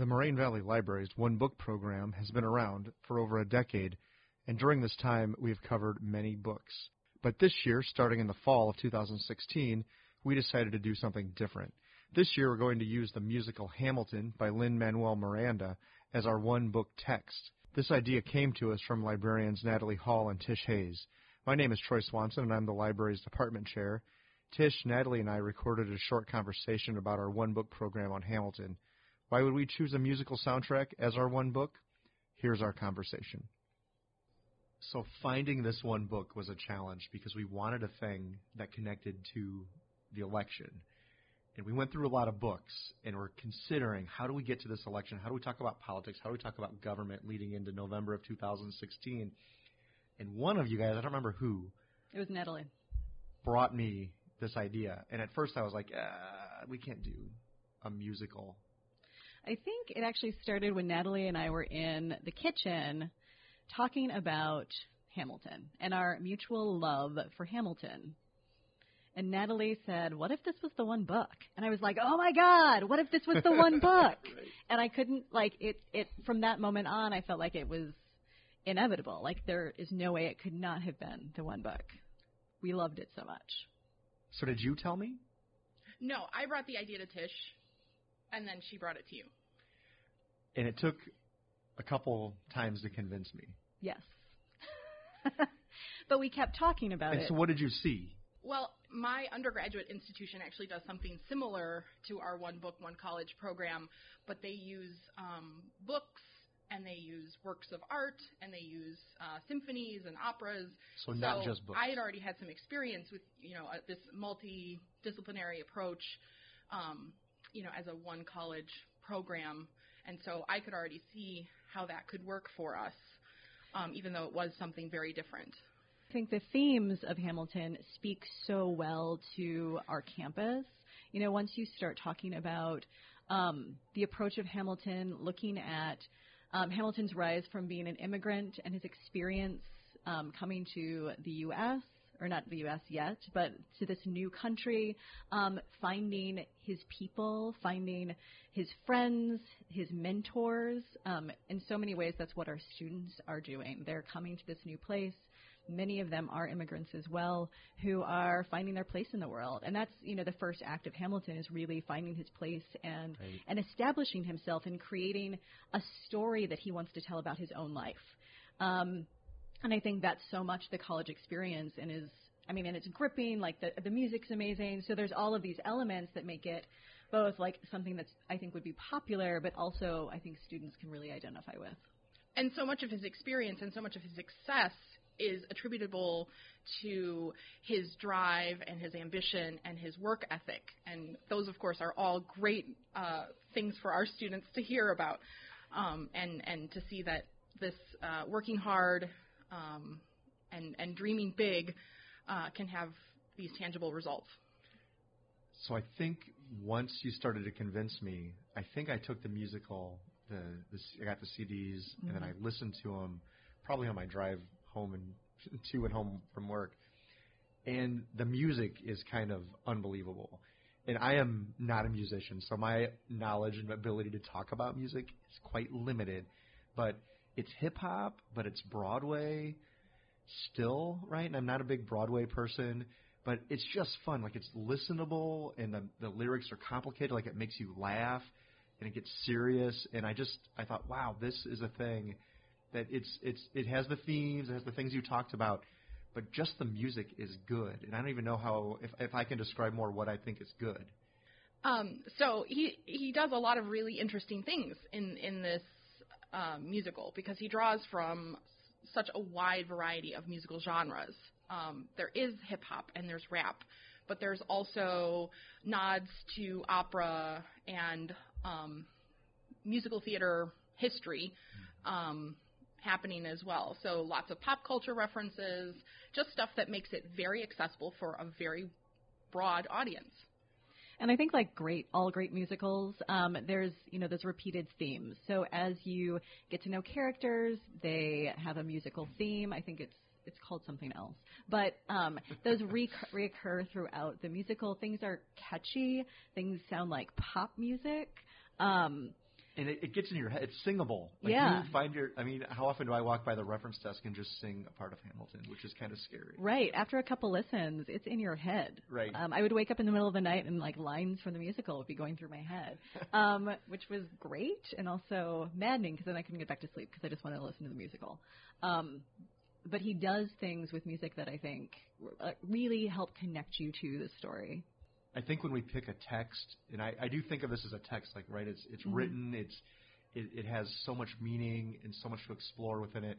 The Moraine Valley Library's One Book program has been around for over a decade, and during this time we have covered many books. But this year, starting in the fall of 2016, we decided to do something different. This year we're going to use the musical Hamilton by Lin-Manuel Miranda as our one book text. This idea came to us from librarians Natalie Hall and Tish Hayes. My name is Troy Swanson, and I'm the library's department chair. Tish, Natalie, and I recorded a short conversation about our one book program on Hamilton. Why would we choose a musical soundtrack as our one book? Here's our conversation. So finding this one book was a challenge because we wanted a thing that connected to the election. And we went through a lot of books and we're considering how do we get to this election? How do we talk about politics? How do we talk about government leading into November of 2016? And one of you guys, I don't remember who, It was Natalie. brought me this idea. And at first I was like, uh, we can't do a musical. I think it actually started when Natalie and I were in the kitchen talking about Hamilton and our mutual love for Hamilton. And Natalie said, What if this was the one book? And I was like, Oh my God, what if this was the one book? And I couldn't, like, it, it, from that moment on, I felt like it was inevitable. Like, there is no way it could not have been the one book. We loved it so much. So did you tell me? No, I brought the idea to Tish, and then she brought it to you. And it took a couple times to convince me. Yes. but we kept talking about And it. so what did you see? Well, my undergraduate institution actually does something similar to our one book, one college program, but they use um, books and they use works of art and they use uh, symphonies and operas. So not just books. I had already had some experience with you know uh, this multidisciplinary approach, um, you know, as a one college program, and so I could already see how that could work for us, um, even though it was something very different. I think the themes of Hamilton speak so well to our campus. You know, once you start talking about um, the approach of Hamilton, looking at um, Hamilton's rise from being an immigrant and his experience um, coming to the U.S., or not the U.S. yet, but to this new country, um, finding his people, finding his friends, his mentors. Um, in so many ways, that's what our students are doing. They're coming to this new place. Many of them are immigrants as well, who are finding their place in the world, and that's you know the first act of Hamilton is really finding his place and Right. and establishing himself and creating a story that he wants to tell about his own life. Um, and I think that's so much the college experience and is I mean and it's gripping like the the music's amazing so there's all of these elements that make it both like something that's I think would be popular but also I think students can really identify with. and so much of his experience and so much of his success is attributable to his drive and his ambition and his work ethic. And those, of course, are all great uh, things for our students to hear about um, and, and to see that this uh, working hard um, and, and dreaming big uh, can have these tangible results. So I think once you started to convince me, I think I took the musical, the, the c- I got the CDs, and then I listened to them probably on my drive home and to and home from work. And the music is kind of unbelievable. And I am not a musician, so my knowledge and ability to talk about music is quite limited. But it's hip hop, but it's Broadway still, right? And I'm not a big Broadway person, but it's just fun. Like it's listenable, and the the lyrics are complicated. Like it makes you laugh, and it gets serious. And I just I thought, wow, this is a thing that it's it's it has the themes, it has the things you talked about, but just the music is good. And I don't even know how if if I can describe more what I think is good. Um, so he he does a lot of really interesting things in in this um, musical because he draws from such a wide variety of musical genres. Um, there is hip hop and there's rap, but there's also nods to opera and um, musical theater history um, happening as well. So lots of pop culture references, just stuff that makes it very accessible for a very broad audience. And I think like great, all great musicals, um, there's you know those repeated themes. So as you get to know characters, they have a musical theme. I think it's it's called something else, but um, those recur, reoccur throughout the musical. Things are catchy. Things sound like pop music. Um, and it, it gets in your head. It's singable. Like Yeah. You find your. I mean, how often do I walk by the reference desk and just sing a part of Hamilton, which is kind of scary. Right. After a couple listens, it's in your head. Right. Um, I would wake up in the middle of the night and like lines from the musical would be going through my head, um, which was great and also maddening because then I couldn't get back to sleep because I just wanted to listen to the musical. Um, but he does things with music that I think uh, really help connect you to the story. I think when we pick a text, and I, I do think of this as a text, like right, it's it's Mhm. written, it's it, it has so much meaning and so much to explore within it.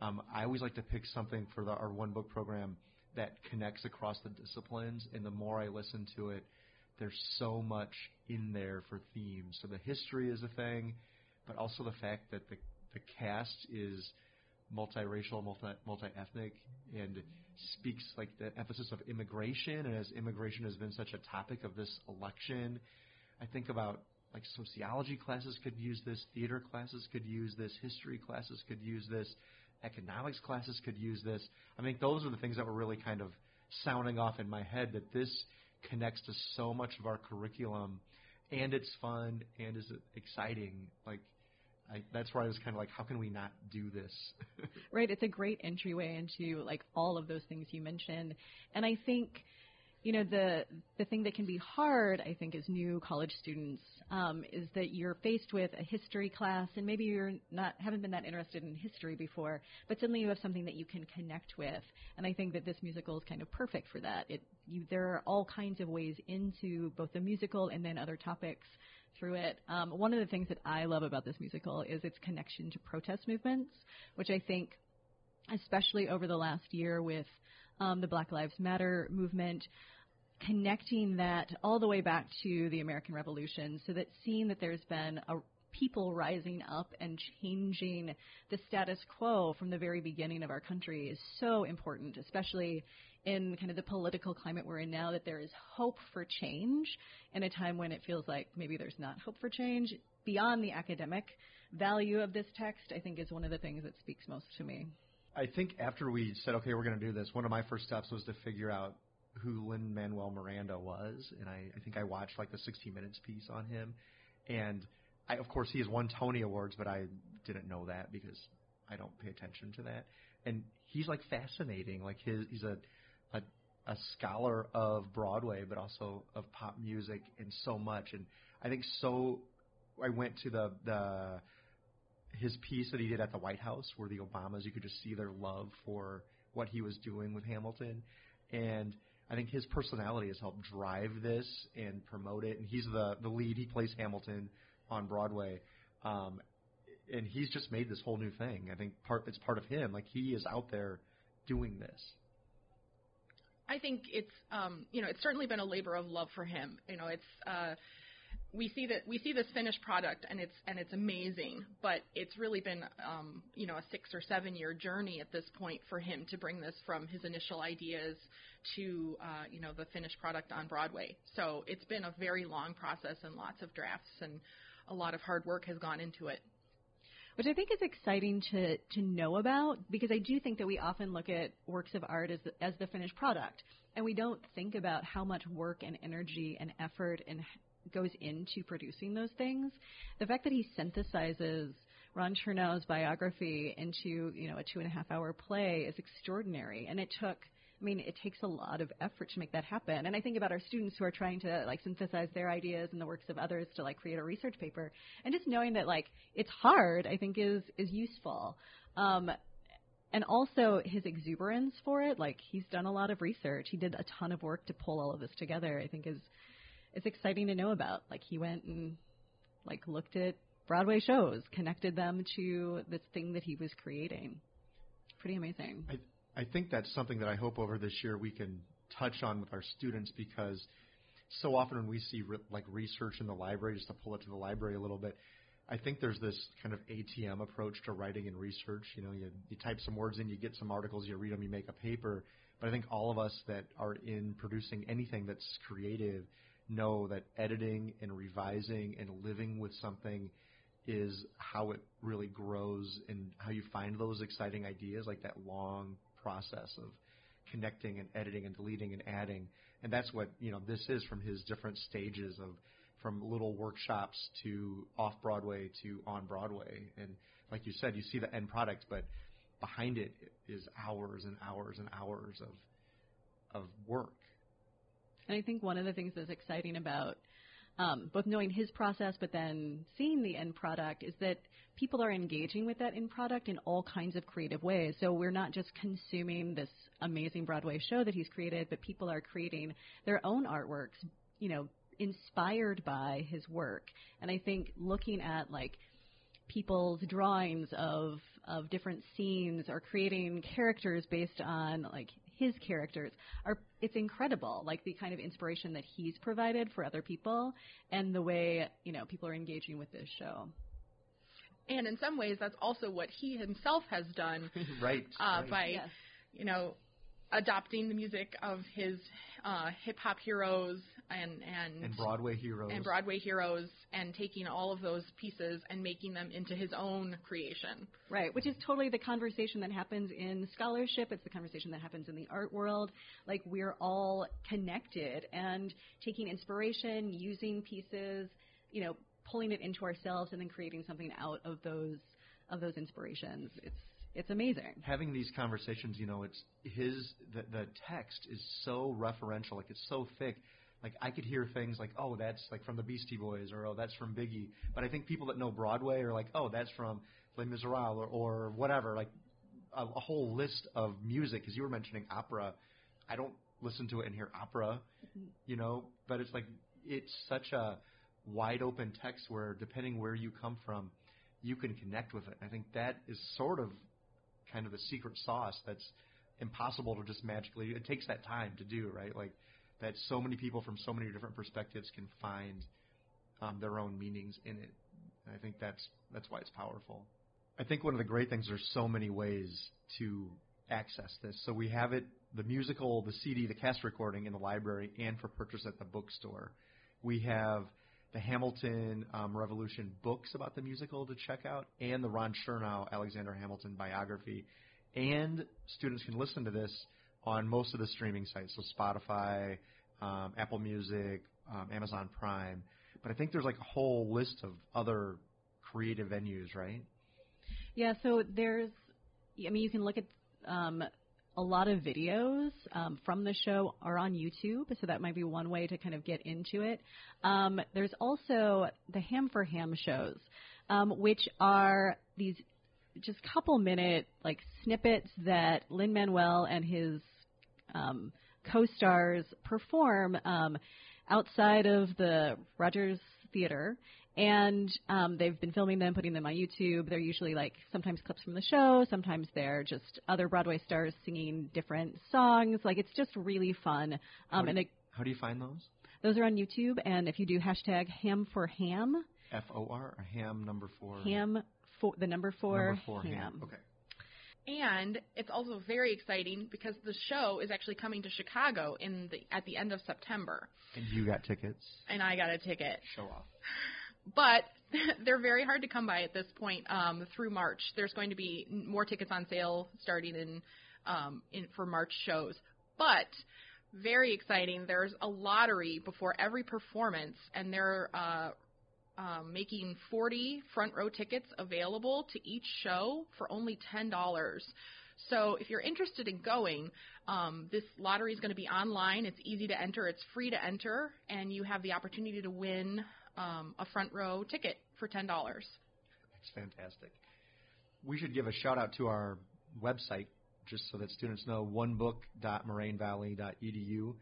Um, I always like to pick something for the, our one book program that connects across the disciplines, and the more I listen to it, there's so much in there for themes. So the history is a thing, but also the fact that the the cast is multiracial, multi multi-ethnic, and speaks like the emphasis of immigration. And as immigration has been such a topic of this election, I think about like sociology classes could use this, theater classes could use this, history classes could use this, economics classes could use this. I think those are the things that were really kind of sounding off in my head that this connects to so much of our curriculum and it's fun and is exciting. Like I, that's where I was kind of like, how can we not do this? Right. It's a great entryway into like all of those things you mentioned. And I think, you know, the the thing that can be hard, I think, as new college students, um, is that you're faced with a history class, and maybe you're not haven't been that interested in history before, but suddenly you have something that you can connect with. And I think that this musical is kind of perfect for that. It you there are all kinds of ways into both the musical and then other topics through it. Um, one of the things that I love about this musical is its connection to protest movements, which I think, especially over the last year with um, the Black Lives Matter movement, connecting that all the way back to the American Revolution, so that seeing that there's been a people rising up and changing the status quo from the very beginning of our country is so important, especially in kind of the political climate we're in now, that there is hope for change in a time when it feels like maybe there's not hope for change. Beyond the academic value of this text, I think is one of the things that speaks most to me. I think after we said, okay, we're going to do this, one of my first steps was to figure out who Lin Manuel Miranda was, and I, I think I watched like the 60 Minutes piece on him, and I, of course he has won Tony Awards, but I didn't know that because I don't pay attention to that, and he's like fascinating, like his he's a a, a scholar of Broadway, but also of pop music and so much, and I think so. I went to the the his piece that he did at the White House, where the Obamas, you could just see their love for what he was doing with Hamilton, and I think his personality has helped drive this and promote it. And he's the the lead; he plays Hamilton on Broadway, um, and he's just made this whole new thing. I think part it's part of him. Like he is out there doing this. I think it's um, you know it's certainly been a labor of love for him. You know, it's uh, we see that we see this finished product and it's and it's amazing, but it's really been um, you know a six or seven year journey at this point for him to bring this from his initial ideas to uh, you know the finished product on Broadway. So it's been a very long process and lots of drafts and a lot of hard work has gone into it. Which I think is exciting to to know about because I do think that we often look at works of art as as the finished product, and we don't think about how much work and energy and effort and goes into producing those things. The fact that he synthesizes Ron Chernow's biography into you know a two and a half hour play is extraordinary, and it took. I mean, it takes a lot of effort to make that happen. And I think about our students who are trying to like synthesize their ideas and the works of others to like create a research paper. And just knowing that like it's hard, I think is is useful. Um, and also his exuberance for it. Like he's done a lot of research. He did a ton of work to pull all of this together. I think is is exciting to know about. Like he went and like looked at Broadway shows, connected them to this thing that he was creating. Pretty amazing. I, I think that's something that I hope over this year we can touch on with our students because so often when we see re- like research in the library, just to pull it to the library a little bit, I think there's this kind of ATM approach to writing and research. You know, you, you type some words in, you get some articles, you read them, you make a paper. But I think all of us that are in producing anything that's creative know that editing and revising and living with something is how it really grows and how you find those exciting ideas, like that long process of connecting and editing and deleting and adding. And that's what, you know, this is from his different stages of from little workshops to off Broadway to on Broadway. And like you said, you see the end product, but behind it is hours and hours and hours of of work. And I think one of the things that's exciting about um, both knowing his process, but then seeing the end product, is that people are engaging with that end product in all kinds of creative ways. So we're not just consuming this amazing Broadway show that he's created, but people are creating their own artworks, you know, inspired by his work. And I think looking at like people's drawings of of different scenes or creating characters based on like his characters are it's incredible like the kind of inspiration that he's provided for other people and the way you know people are engaging with this show and in some ways that's also what he himself has done right, uh, right. by Yes. you know adopting the music of his uh, hip hop heroes and and and Broadway heroes. and Broadway heroes and taking all of those pieces and making them into his own creation. Right, which is totally the conversation that happens in scholarship. It's the conversation that happens in the art world. Like we're all connected and taking inspiration, using pieces, you know, pulling it into ourselves and then creating something out of those of those inspirations. It's it's amazing. having these conversations, you know, it's his the, the text is so referential, like it's so thick. Like I could hear things like, "Oh, that's like from the Beastie Boys," or "Oh, that's from Biggie." But I think people that know Broadway are like, "Oh, that's from Les Miserables," or, or whatever. Like a, a whole list of music. Because you were mentioning opera, I don't listen to it and hear opera, mm-hmm. you know. But it's like it's such a wide open text where, depending where you come from, you can connect with it. I think that is sort of kind of the secret sauce that's impossible to just magically it takes that time to do right? Like that so many people from so many different perspectives can find um, their own meanings in it. And i think that's that's why it's powerful. I think one of the great things there's so many ways to access this. So we have it the musical the cd the cast recording in the library and for purchase at the bookstore. We have the Hamilton um, Revolution books about the musical to check out, and the Ron Chernow Alexander Hamilton biography. And students can listen to this on most of the streaming sites, so Spotify, um, Apple Music, um, Amazon Prime. But I think there's like a whole list of other creative venues, right? Yeah, so there's, I mean, you can look at um, a lot of videos um, from the show are on YouTube, so that might be one way to kind of get into it. Um, there's also the Ham for Ham shows, um, which are these just couple minute like snippets that Lin Manuel and his um, co-stars perform um, outside of the Rodgers Theater. And um, they've been filming them, putting them on YouTube. They're usually like sometimes clips from the show, sometimes they're just other Broadway stars singing different songs. Like it's just really fun. How Um, do and you- it, How do you find those? those are on YouTube. And if you do hashtag Ham for Ham, F O R or ham number four? Ham for the number four, number four ham. Okay. And it's also very exciting because the show is actually coming to Chicago in the at the end of September, And you got tickets. and I got a ticket. Show off. But they're very hard to come by at this point um, through March. There's going to be more tickets on sale starting in, um, in for March shows. But very exciting. There's a lottery before every performance, and they're uh, um, making 40 front row tickets available to each show for only ten dollars. So if you're interested in going, um, this lottery is going to be online. It's easy to enter. It's free to enter, and you have the opportunity to win um, a front row ticket for ten dollars. That's fantastic. We should give a shout out to our website just so that students know onebook.morainevalley.edu.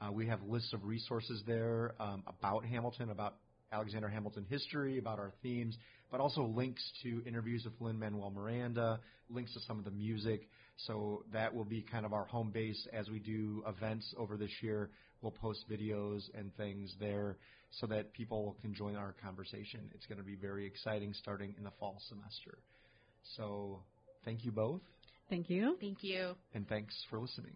Uh, we have lists of resources there um, about Hamilton, about Alexander Hamilton history, about our themes, but also links to interviews with Lin Manuel Miranda, links to some of the music. So that will be kind of our home base as we do events over this year. We'll post videos and things there so that people can join our conversation. It's going to be very exciting starting in the fall semester. So thank you both, Thank you. Thank you. and thanks for listening.